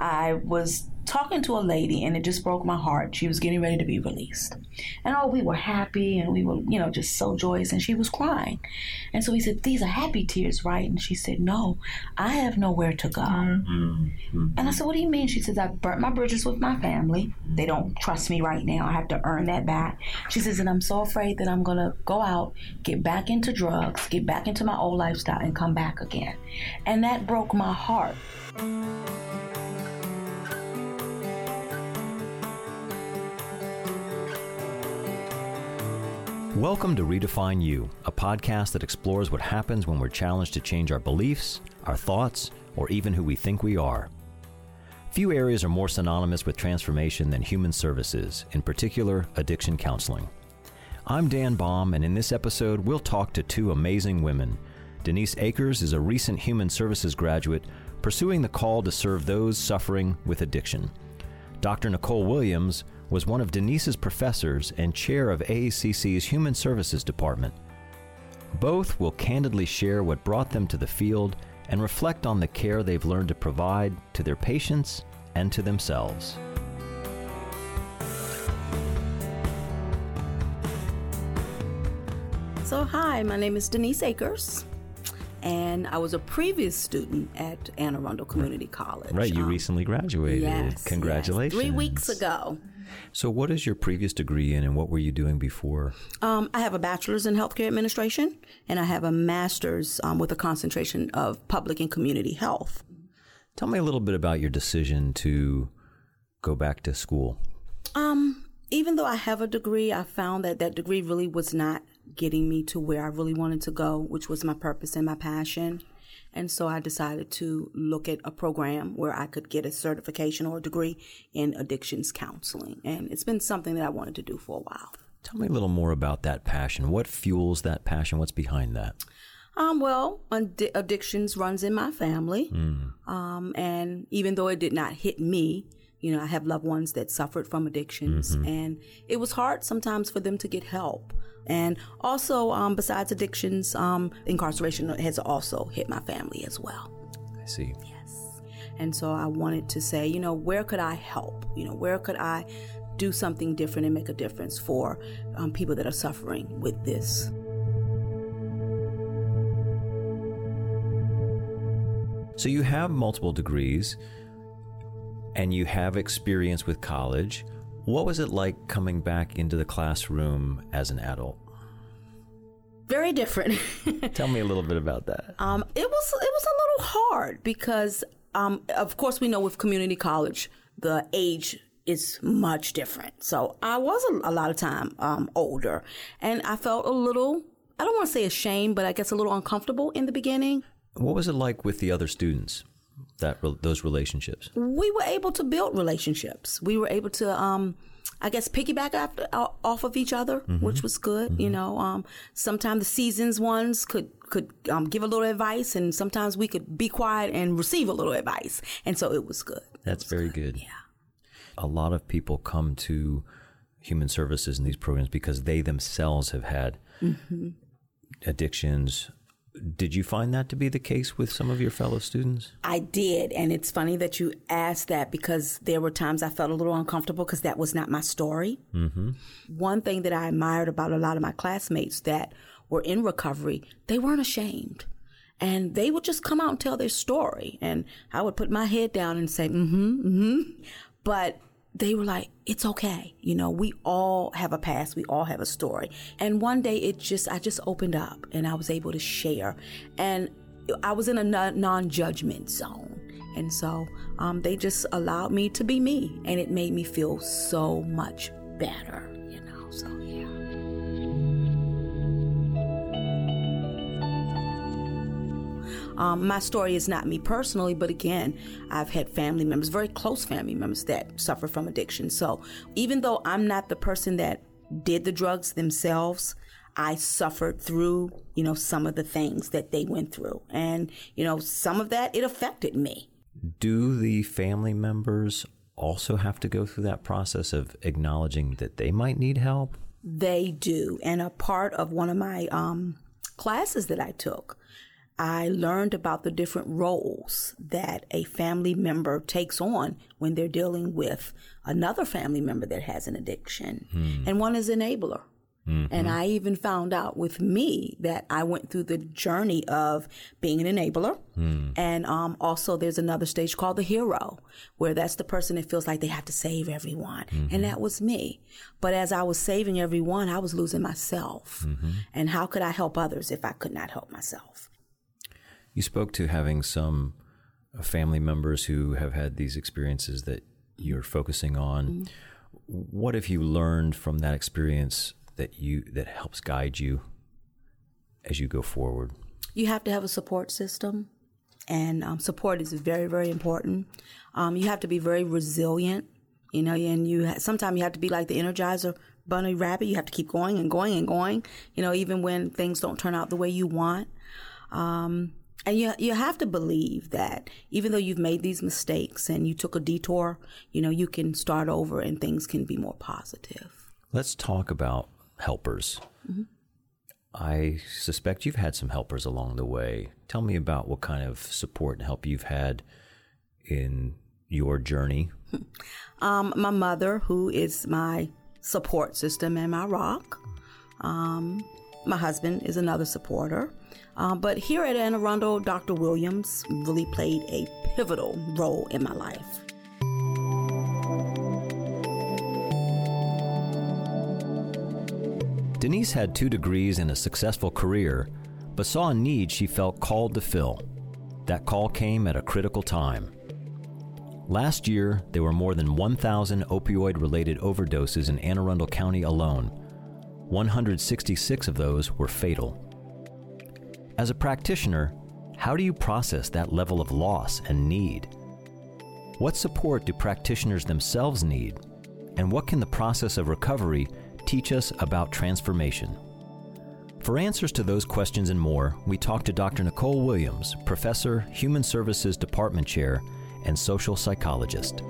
I was talking to a lady and it just broke my heart. She was getting ready to be released. And oh, we were happy and we were, you know, just so joyous and she was crying. And so he said, These are happy tears, right? And she said, No, I have nowhere to go. Mm-hmm. And I said, What do you mean? She says, I burnt my bridges with my family. They don't trust me right now. I have to earn that back. She says, And I'm so afraid that I'm going to go out, get back into drugs, get back into my old lifestyle, and come back again. And that broke my heart. Welcome to Redefine You, a podcast that explores what happens when we're challenged to change our beliefs, our thoughts, or even who we think we are. Few areas are more synonymous with transformation than human services, in particular, addiction counseling. I'm Dan Baum, and in this episode, we'll talk to two amazing women. Denise Akers is a recent human services graduate pursuing the call to serve those suffering with addiction. Dr. Nicole Williams was one of Denise's professors and chair of AACC's Human Services Department. Both will candidly share what brought them to the field and reflect on the care they've learned to provide to their patients and to themselves. So, hi, my name is Denise Akers and I was a previous student at Anne Arundel Community College. Right, you um, recently graduated. Yes, Congratulations. Yes, three weeks ago. So, what is your previous degree in, and what were you doing before? Um, I have a bachelor's in healthcare administration, and I have a master's um, with a concentration of public and community health. Tell me a little bit about your decision to go back to school. Um, even though I have a degree, I found that that degree really was not getting me to where I really wanted to go, which was my purpose and my passion. And so I decided to look at a program where I could get a certification or a degree in addictions counseling. And it's been something that I wanted to do for a while. Tell me a little more about that passion. What fuels that passion? What's behind that? Um, well, addictions runs in my family. Mm. Um, and even though it did not hit me, you know, I have loved ones that suffered from addictions mm-hmm. and it was hard sometimes for them to get help. And also, um, besides addictions, um, incarceration has also hit my family as well. I see. Yes. And so I wanted to say, you know, where could I help? You know, where could I do something different and make a difference for um, people that are suffering with this? So you have multiple degrees and you have experience with college. What was it like coming back into the classroom as an adult? Very different. Tell me a little bit about that. Um, it was it was a little hard because, um, of course, we know with community college the age is much different. So I was a, a lot of time um, older, and I felt a little. I don't want to say ashamed, but I guess a little uncomfortable in the beginning. What was it like with the other students? That those relationships? We were able to build relationships. We were able to, um, I guess, piggyback after, off of each other, mm-hmm. which was good. Mm-hmm. You know, um, sometimes the seasons ones could could um, give a little advice, and sometimes we could be quiet and receive a little advice, and so it was good. That's was very good. good. Yeah. A lot of people come to human services and these programs because they themselves have had mm-hmm. addictions did you find that to be the case with some of your fellow students? I did. And it's funny that you asked that because there were times I felt a little uncomfortable because that was not my story. Mm-hmm. One thing that I admired about a lot of my classmates that were in recovery, they weren't ashamed. And they would just come out and tell their story. And I would put my head down and say, mm hmm, mm hmm. But they were like, it's okay. You know, we all have a past. We all have a story. And one day it just, I just opened up and I was able to share. And I was in a non judgment zone. And so um, they just allowed me to be me. And it made me feel so much better. Um, my story is not me personally, but again, I've had family members, very close family members that suffer from addiction. So even though I'm not the person that did the drugs themselves, I suffered through, you know, some of the things that they went through. And, you know, some of that, it affected me. Do the family members also have to go through that process of acknowledging that they might need help? They do. And a part of one of my um, classes that I took, I learned about the different roles that a family member takes on when they're dealing with another family member that has an addiction. Hmm. And one is enabler. Mm-hmm. And I even found out with me that I went through the journey of being an enabler. Mm. And um, also, there's another stage called the hero, where that's the person that feels like they have to save everyone. Mm-hmm. And that was me. But as I was saving everyone, I was losing myself. Mm-hmm. And how could I help others if I could not help myself? You spoke to having some uh, family members who have had these experiences that you're focusing on. Mm-hmm. What have you learned from that experience that you that helps guide you as you go forward? You have to have a support system, and um, support is very very important. Um, you have to be very resilient, you know, and you ha- sometimes you have to be like the Energizer bunny rabbit. You have to keep going and going and going, you know, even when things don't turn out the way you want. Um, and you you have to believe that even though you've made these mistakes and you took a detour, you know, you can start over and things can be more positive. Let's talk about helpers. Mm-hmm. I suspect you've had some helpers along the way. Tell me about what kind of support and help you've had in your journey. Um, my mother, who is my support system and my rock. Um, my husband is another supporter. Uh, but here at Anne Arundel, Dr. Williams really played a pivotal role in my life. Denise had two degrees and a successful career, but saw a need she felt called to fill. That call came at a critical time. Last year, there were more than 1,000 opioid related overdoses in Anne Arundel County alone. 166 of those were fatal. As a practitioner, how do you process that level of loss and need? What support do practitioners themselves need? And what can the process of recovery teach us about transformation? For answers to those questions and more, we talked to Dr. Nicole Williams, Professor, Human Services Department Chair, and social psychologist.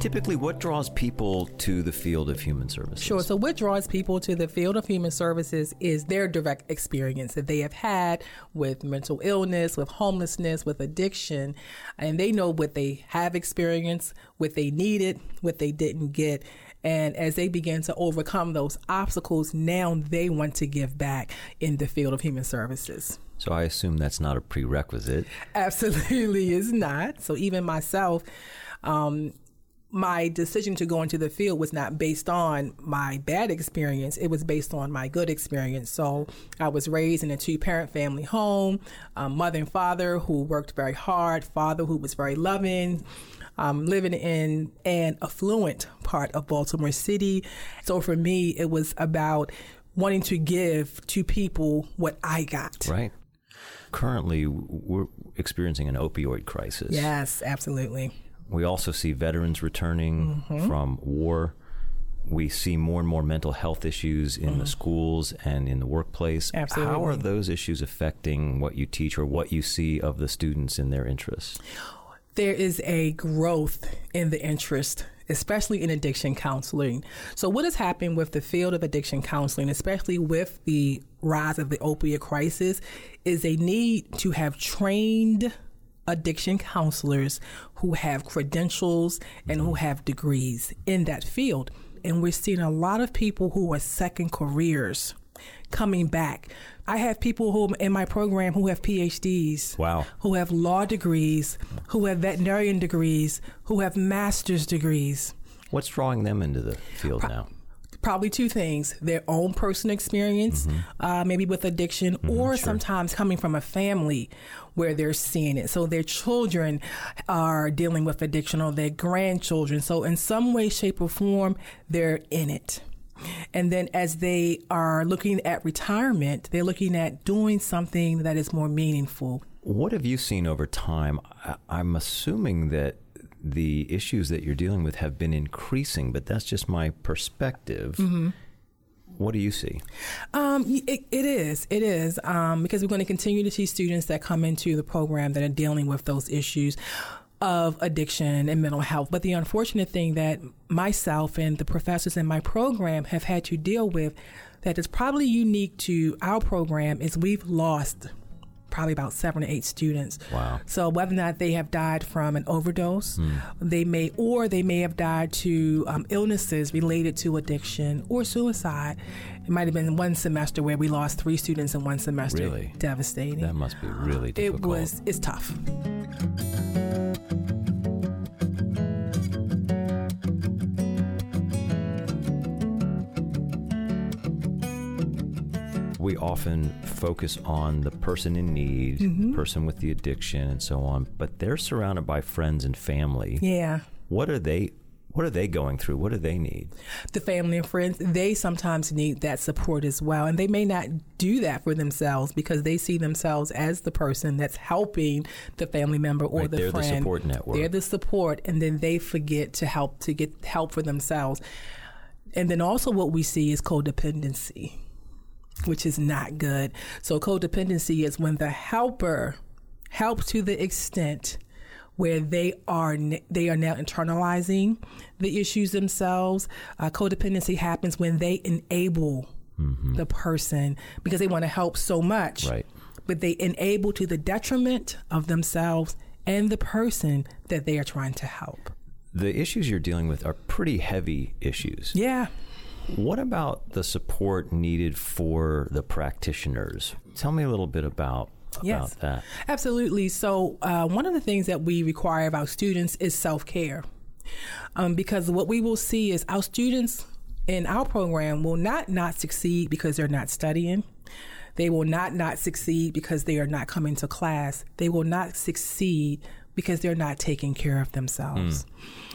Typically, what draws people to the field of human services? Sure. So, what draws people to the field of human services is their direct experience that they have had with mental illness, with homelessness, with addiction, and they know what they have experienced, what they needed, what they didn't get. And as they begin to overcome those obstacles, now they want to give back in the field of human services. So I assume that's not a prerequisite. Absolutely is not. So even myself, um, my decision to go into the field was not based on my bad experience. It was based on my good experience. So I was raised in a two parent family home, um, mother and father who worked very hard, father who was very loving. Um, living in an affluent part of Baltimore City. So for me, it was about wanting to give to people what I got. Right. Currently, we're experiencing an opioid crisis. Yes, absolutely. We also see veterans returning mm-hmm. from war. We see more and more mental health issues in mm. the schools and in the workplace. Absolutely. How are those issues affecting what you teach or what you see of the students in their interests? There is a growth in the interest especially in addiction counseling. So, what has happened with the field of addiction counseling, especially with the rise of the opioid crisis, is a need to have trained addiction counselors who have credentials and who mm-hmm. have degrees in that field. And we're seeing a lot of people who are second careers coming back. I have people who in my program who have PhDs. Wow. Who have law degrees, who have veterinarian degrees, who have master's degrees. What's drawing them into the field now? Probably two things their own personal experience, mm-hmm. uh, maybe with addiction, mm-hmm, or sure. sometimes coming from a family where they're seeing it. So their children are dealing with addiction or their grandchildren. So, in some way, shape, or form, they're in it. And then as they are looking at retirement, they're looking at doing something that is more meaningful. What have you seen over time? I'm assuming that the issues that you're dealing with have been increasing, but that's just my perspective. Mm-hmm. What do you see? Um, it, it is. It is um, because we're going to continue to see students that come into the program that are dealing with those issues of addiction and mental health. But the unfortunate thing that myself and the professors in my program have had to deal with that is probably unique to our program is we've lost probably about seven or eight students. Wow. So whether or not they have died from an overdose, mm. they may, or they may have died to um, illnesses related to addiction or suicide. It might have been one semester where we lost three students in one semester. Really? Devastating. That must be really difficult. It was, it's tough. We often focus on the person in need, mm-hmm. the person with the addiction, and so on. But they're surrounded by friends and family. Yeah. What are they? What are they going through? What do they need? The family and friends, they sometimes need that support as well. And they may not do that for themselves because they see themselves as the person that's helping the family member or right, the they're friend. They're the support network. They're the support, and then they forget to help to get help for themselves. And then also what we see is codependency which is not good. So codependency is when the helper helps to the extent where they are they are now internalizing the issues themselves. Uh, codependency happens when they enable mm-hmm. the person because they want to help so much, right. but they enable to the detriment of themselves and the person that they are trying to help. The issues you're dealing with are pretty heavy issues. Yeah. What about the support needed for the practitioners? Tell me a little bit about yes, that. Absolutely. So, uh, one of the things that we require of our students is self care. Um, because what we will see is our students in our program will not not succeed because they're not studying. They will not not succeed because they are not coming to class. They will not succeed because they're not taking care of themselves. Mm.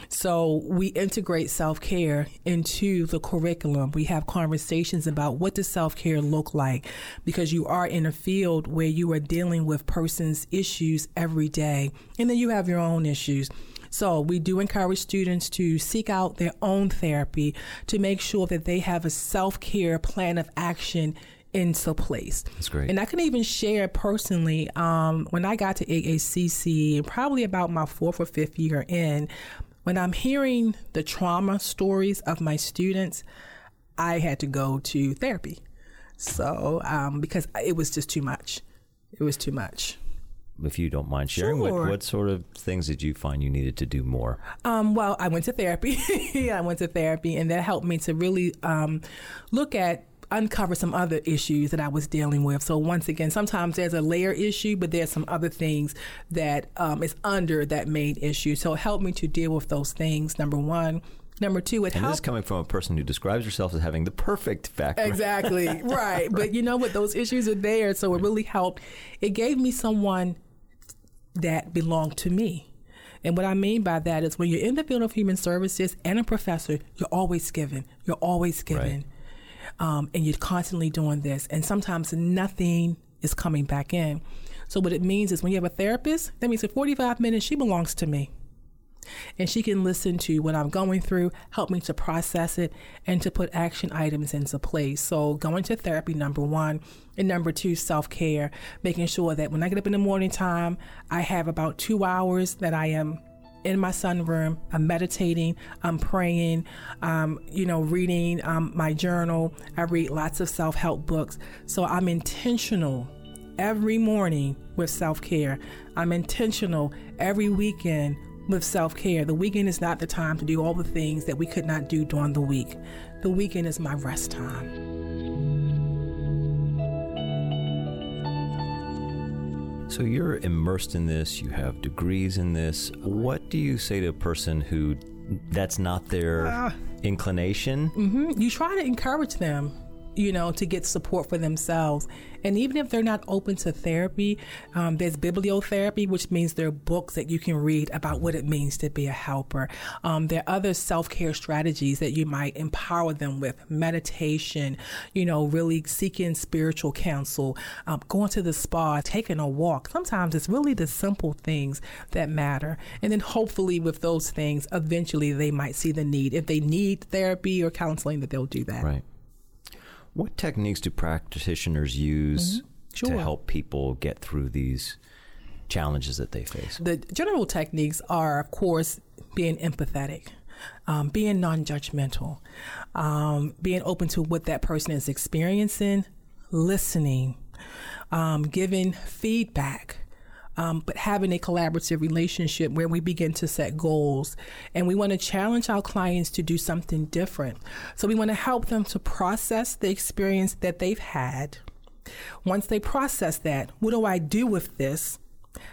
So we integrate self care into the curriculum. We have conversations about what does self care look like because you are in a field where you are dealing with persons' issues every day, and then you have your own issues. So we do encourage students to seek out their own therapy to make sure that they have a self care plan of action into place. That's great. And I can even share personally, um, when I got to AACC, probably about my fourth or fifth year in, when I'm hearing the trauma stories of my students, I had to go to therapy. So, um, because it was just too much. It was too much. If you don't mind sharing, sure. what, what sort of things did you find you needed to do more? Um, well, I went to therapy. I went to therapy, and that helped me to really um, look at uncover some other issues that I was dealing with. So once again, sometimes there's a layer issue, but there's some other things that um, is under that main issue. So it helped me to deal with those things. Number one. Number two, it and helped. this is coming from a person who describes herself as having the perfect background. Exactly, right. But you know what? Those issues are there, so it really helped. It gave me someone that belonged to me. And what I mean by that is when you're in the field of human services and a professor, you're always given. You're always given. Right um, and you're constantly doing this, and sometimes nothing is coming back in. So what it means is when you have a therapist, that means for 45 minutes she belongs to me. And she can listen to what I'm going through, help me to process it, and to put action items into place. So, going to therapy, number one. And number two, self care, making sure that when I get up in the morning time, I have about two hours that I am in my sunroom. I'm meditating. I'm praying. Um, you know, reading um, my journal. I read lots of self help books. So I'm intentional every morning with self care. I'm intentional every weekend with self care. The weekend is not the time to do all the things that we could not do during the week. The weekend is my rest time. So you're immersed in this, you have degrees in this. What do you say to a person who that's not their uh, inclination? Mm-hmm. You try to encourage them you know, to get support for themselves. And even if they're not open to therapy, um, there's bibliotherapy, which means there are books that you can read about what it means to be a helper. Um, there are other self care strategies that you might empower them with meditation, you know, really seeking spiritual counsel, um, going to the spa, taking a walk. Sometimes it's really the simple things that matter. And then hopefully, with those things, eventually they might see the need. If they need therapy or counseling, that they'll do that. Right. What techniques do practitioners use mm-hmm. sure. to help people get through these challenges that they face? The general techniques are, of course, being empathetic. um, being non judgmental, um, being open to what that person is experiencing, listening, um, giving feedback. Um, but having a collaborative relationship where we begin to set goals and we want to challenge our clients to do something different. So we want to help them to process the experience that they've had. Once they process that, what do I do with this?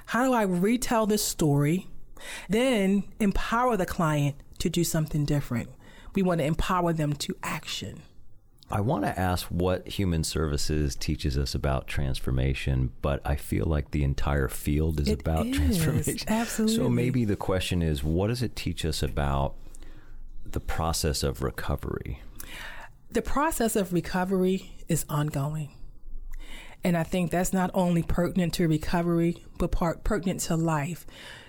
How do I retell this story? Then empower the client to do something different. We want to empower them to action. I want to ask what human services teaches us about transformation, but I feel like the entire field is It about is, transformation. absolutely. So maybe the question is what does it teach us about the process of recovery? The process of recovery is ongoing. And I think that's not only pertinent to recovery, but part, pertinent to life.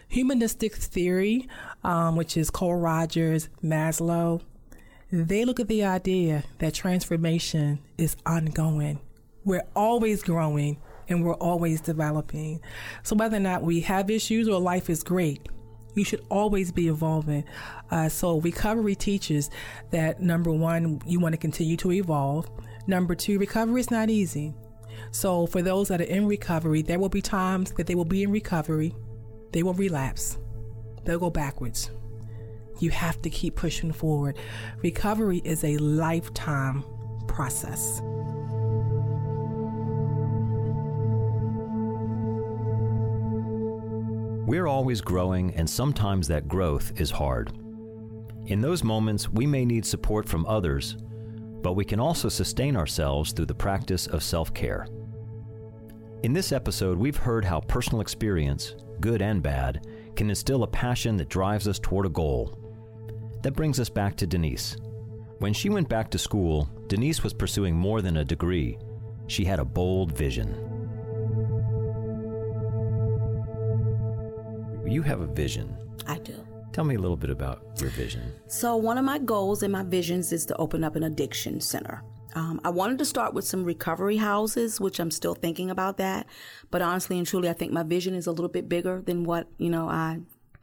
Humanistic theory, um, which is Carl Rogers, Maslow, they look at the idea that transformation is ongoing. We're always growing and we're always developing. So whether or not we have issues or life is great, you should always be evolving. Uh, so recovery teaches that number one, you want to continue to evolve. Number two, recovery is not easy. So for those that are in recovery, there will be times that they will be in recovery, they will relapse, they'll go backwards. You have to keep pushing forward. Recovery is a lifetime process. We're always growing, and sometimes that growth is hard. In those moments, we may need support from others, but we can also sustain ourselves through the practice of self care. In this episode, we've heard how personal experience, good and bad, can instill a passion that drives us toward a goal. That brings us back to Denise. When she went back to school, Denise was pursuing more than a degree. She had a bold vision. You have a vision. I do. Tell me a little bit about your vision. So, one of my goals and my visions is to open up an addiction center. Um, I wanted to start with some recovery houses, which I'm still thinking about that. But honestly and truly, I think my vision is a little bit bigger than what, you know, I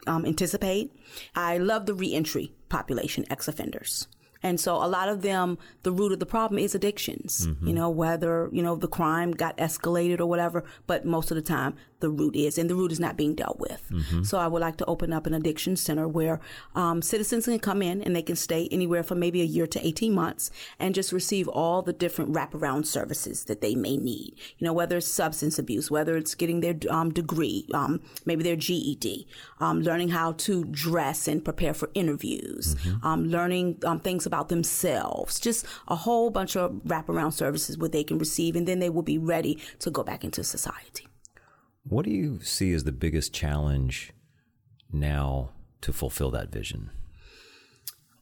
um, anticipate. I love the reentry population, ex offenders. And so a lot of them, the root of the problem is addictions, you mm-hmm. know, whether, you know, the crime got escalated or whatever, but most of the time the root is, and the root is not being dealt with. So I would like to open up an addiction center where um, citizens can come in and they can stay anywhere from maybe a year to 18 months and just receive all the different wraparound services that they may need. You know, whether it's substance abuse, whether it's getting their um, degree, um, maybe their GED, um, learning how to dress and prepare for interviews, um, learning um, things about themselves, just a whole bunch of wraparound services where they can receive, and then they will be ready to go back into society. What do you see as the biggest challenge now to fulfill that vision?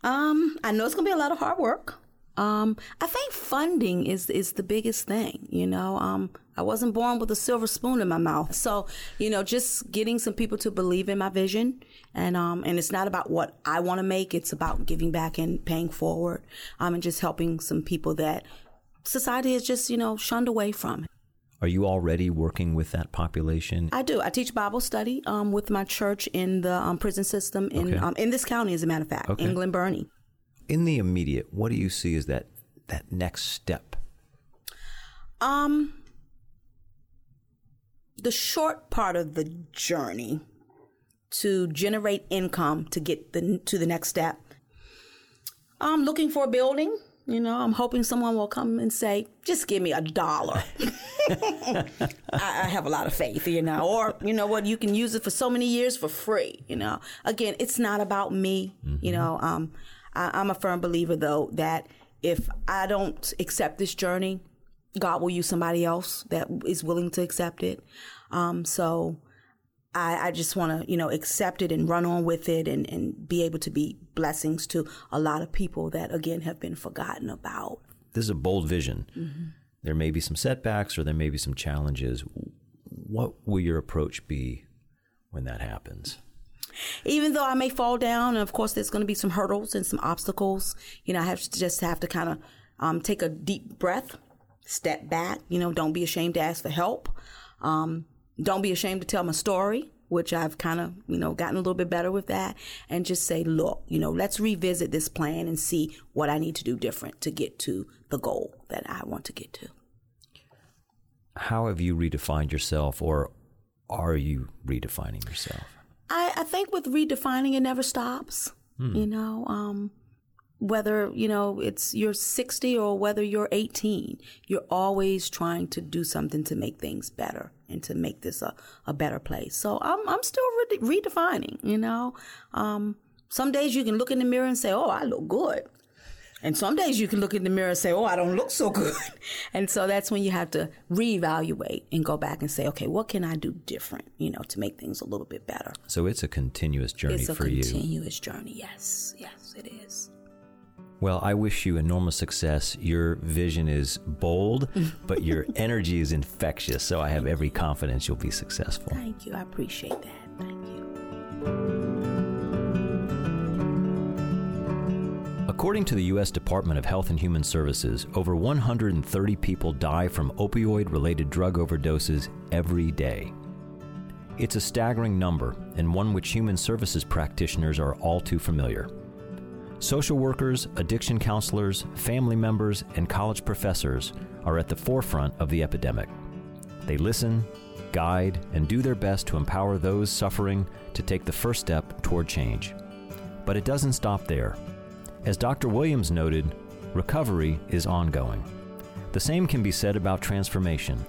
Um, I know it's gonna be a lot of hard work. Um, I think funding is is the biggest thing. You know, um, I wasn't born with a silver spoon in my mouth, so you know, just getting some people to believe in my vision, and um, and it's not about what I want to make. It's about giving back and paying forward, um, and just helping some people that society has just you know shunned away from. Are you already working with that population? I do. I teach Bible study um, with my church in the um, prison system in Okay. um, in this county, as a matter of fact, Okay. in Glen Burnie. In the immediate, what do you see as that that next step? Um, the short part of the journey to generate income to get the to the next step. I'm looking for a building. You know, I'm hoping someone will come and say, "Just give me a dollar." I, I have a lot of faith, you know. Or you know what, you can use it for so many years for free. You know, again, it's not about me. You know, um, I, I'm a firm believer though that if I don't accept this journey, God will use somebody else that is willing to accept it. Um, so I, I just want to, you know, accept it and run on with it and, and be able to be blessings to a lot of people that, again, have been forgotten about. This is a bold vision. There may be some setbacks or there may be some challenges. What will your approach be when that happens? Even though I may fall down, and of course, there's going to be some hurdles and some obstacles, you know, I have to just have to kind of um, take a deep breath, step back, you know, don't be ashamed to ask for help. Um, don't be ashamed to tell my story. which I've kind of, you know, gotten a little bit better with that, and just say, look, you know, let's revisit this plan and see what I need to do different to get to the goal that I want to get to. How have you redefined yourself, or are you redefining yourself? I, I think with redefining, it never stops. Hmm. You know, um, whether you know it's you're 60 or whether you're 18 you're always trying to do something to make things better and to make this a, a better place. So i'm, I'm still re- redefining you know? Um, some days you can look in the mirror and say oh i look good. And some days you can look in the mirror and say oh i don't look so good. And so that's when you have to reevaluate and go back and say okay what can i do different you know to make things a little bit better? So it's a continuous journey it's a for continuous you. continuous journey. Yes yes it is well, I wish you enormous success. Your vision is bold, but your energy is infectious. So I have every confidence you'll be successful. Thank you. I appreciate that. Thank you. According to the U.S. Department of Health and Human Services, over 130 people die from opioid related drug overdoses every day. It's a staggering number, and one which human services practitioners are all too familiar. Social workers, addiction counselors, family members, and college professors are at the forefront of the epidemic. They listen, guide, and do their best to empower those suffering to take the first step toward change. But it doesn't stop there. As Dr. Williams noted, recovery is ongoing. The same can be said about transformation.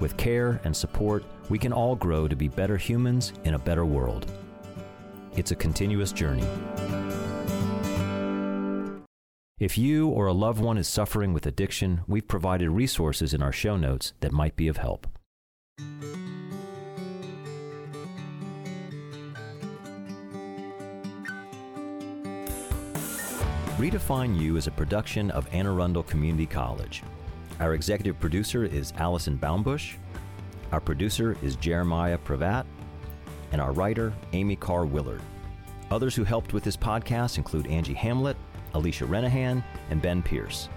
With care and support, we can all grow to be better humans in a better world. It's a continuous journey. If you or a loved one is suffering with addiction, we've provided resources in our show notes that might be of help. Redefine You is a production of Anne Arundel Community College. Our executive producer is Allison Baumbush. Our producer is Jeremiah Pravat. And our writer, Amy Carr Willard. Others who helped with this podcast include Angie Hamlet, Alicia Renahan, and Ben Pierce.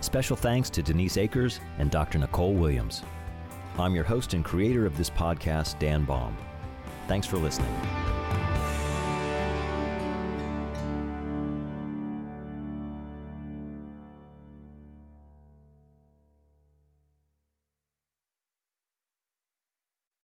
Special thanks to Denise Akers and Dr. Nicole Williams. I'm your host and creator of this podcast, Dan Baum. Thanks for listening.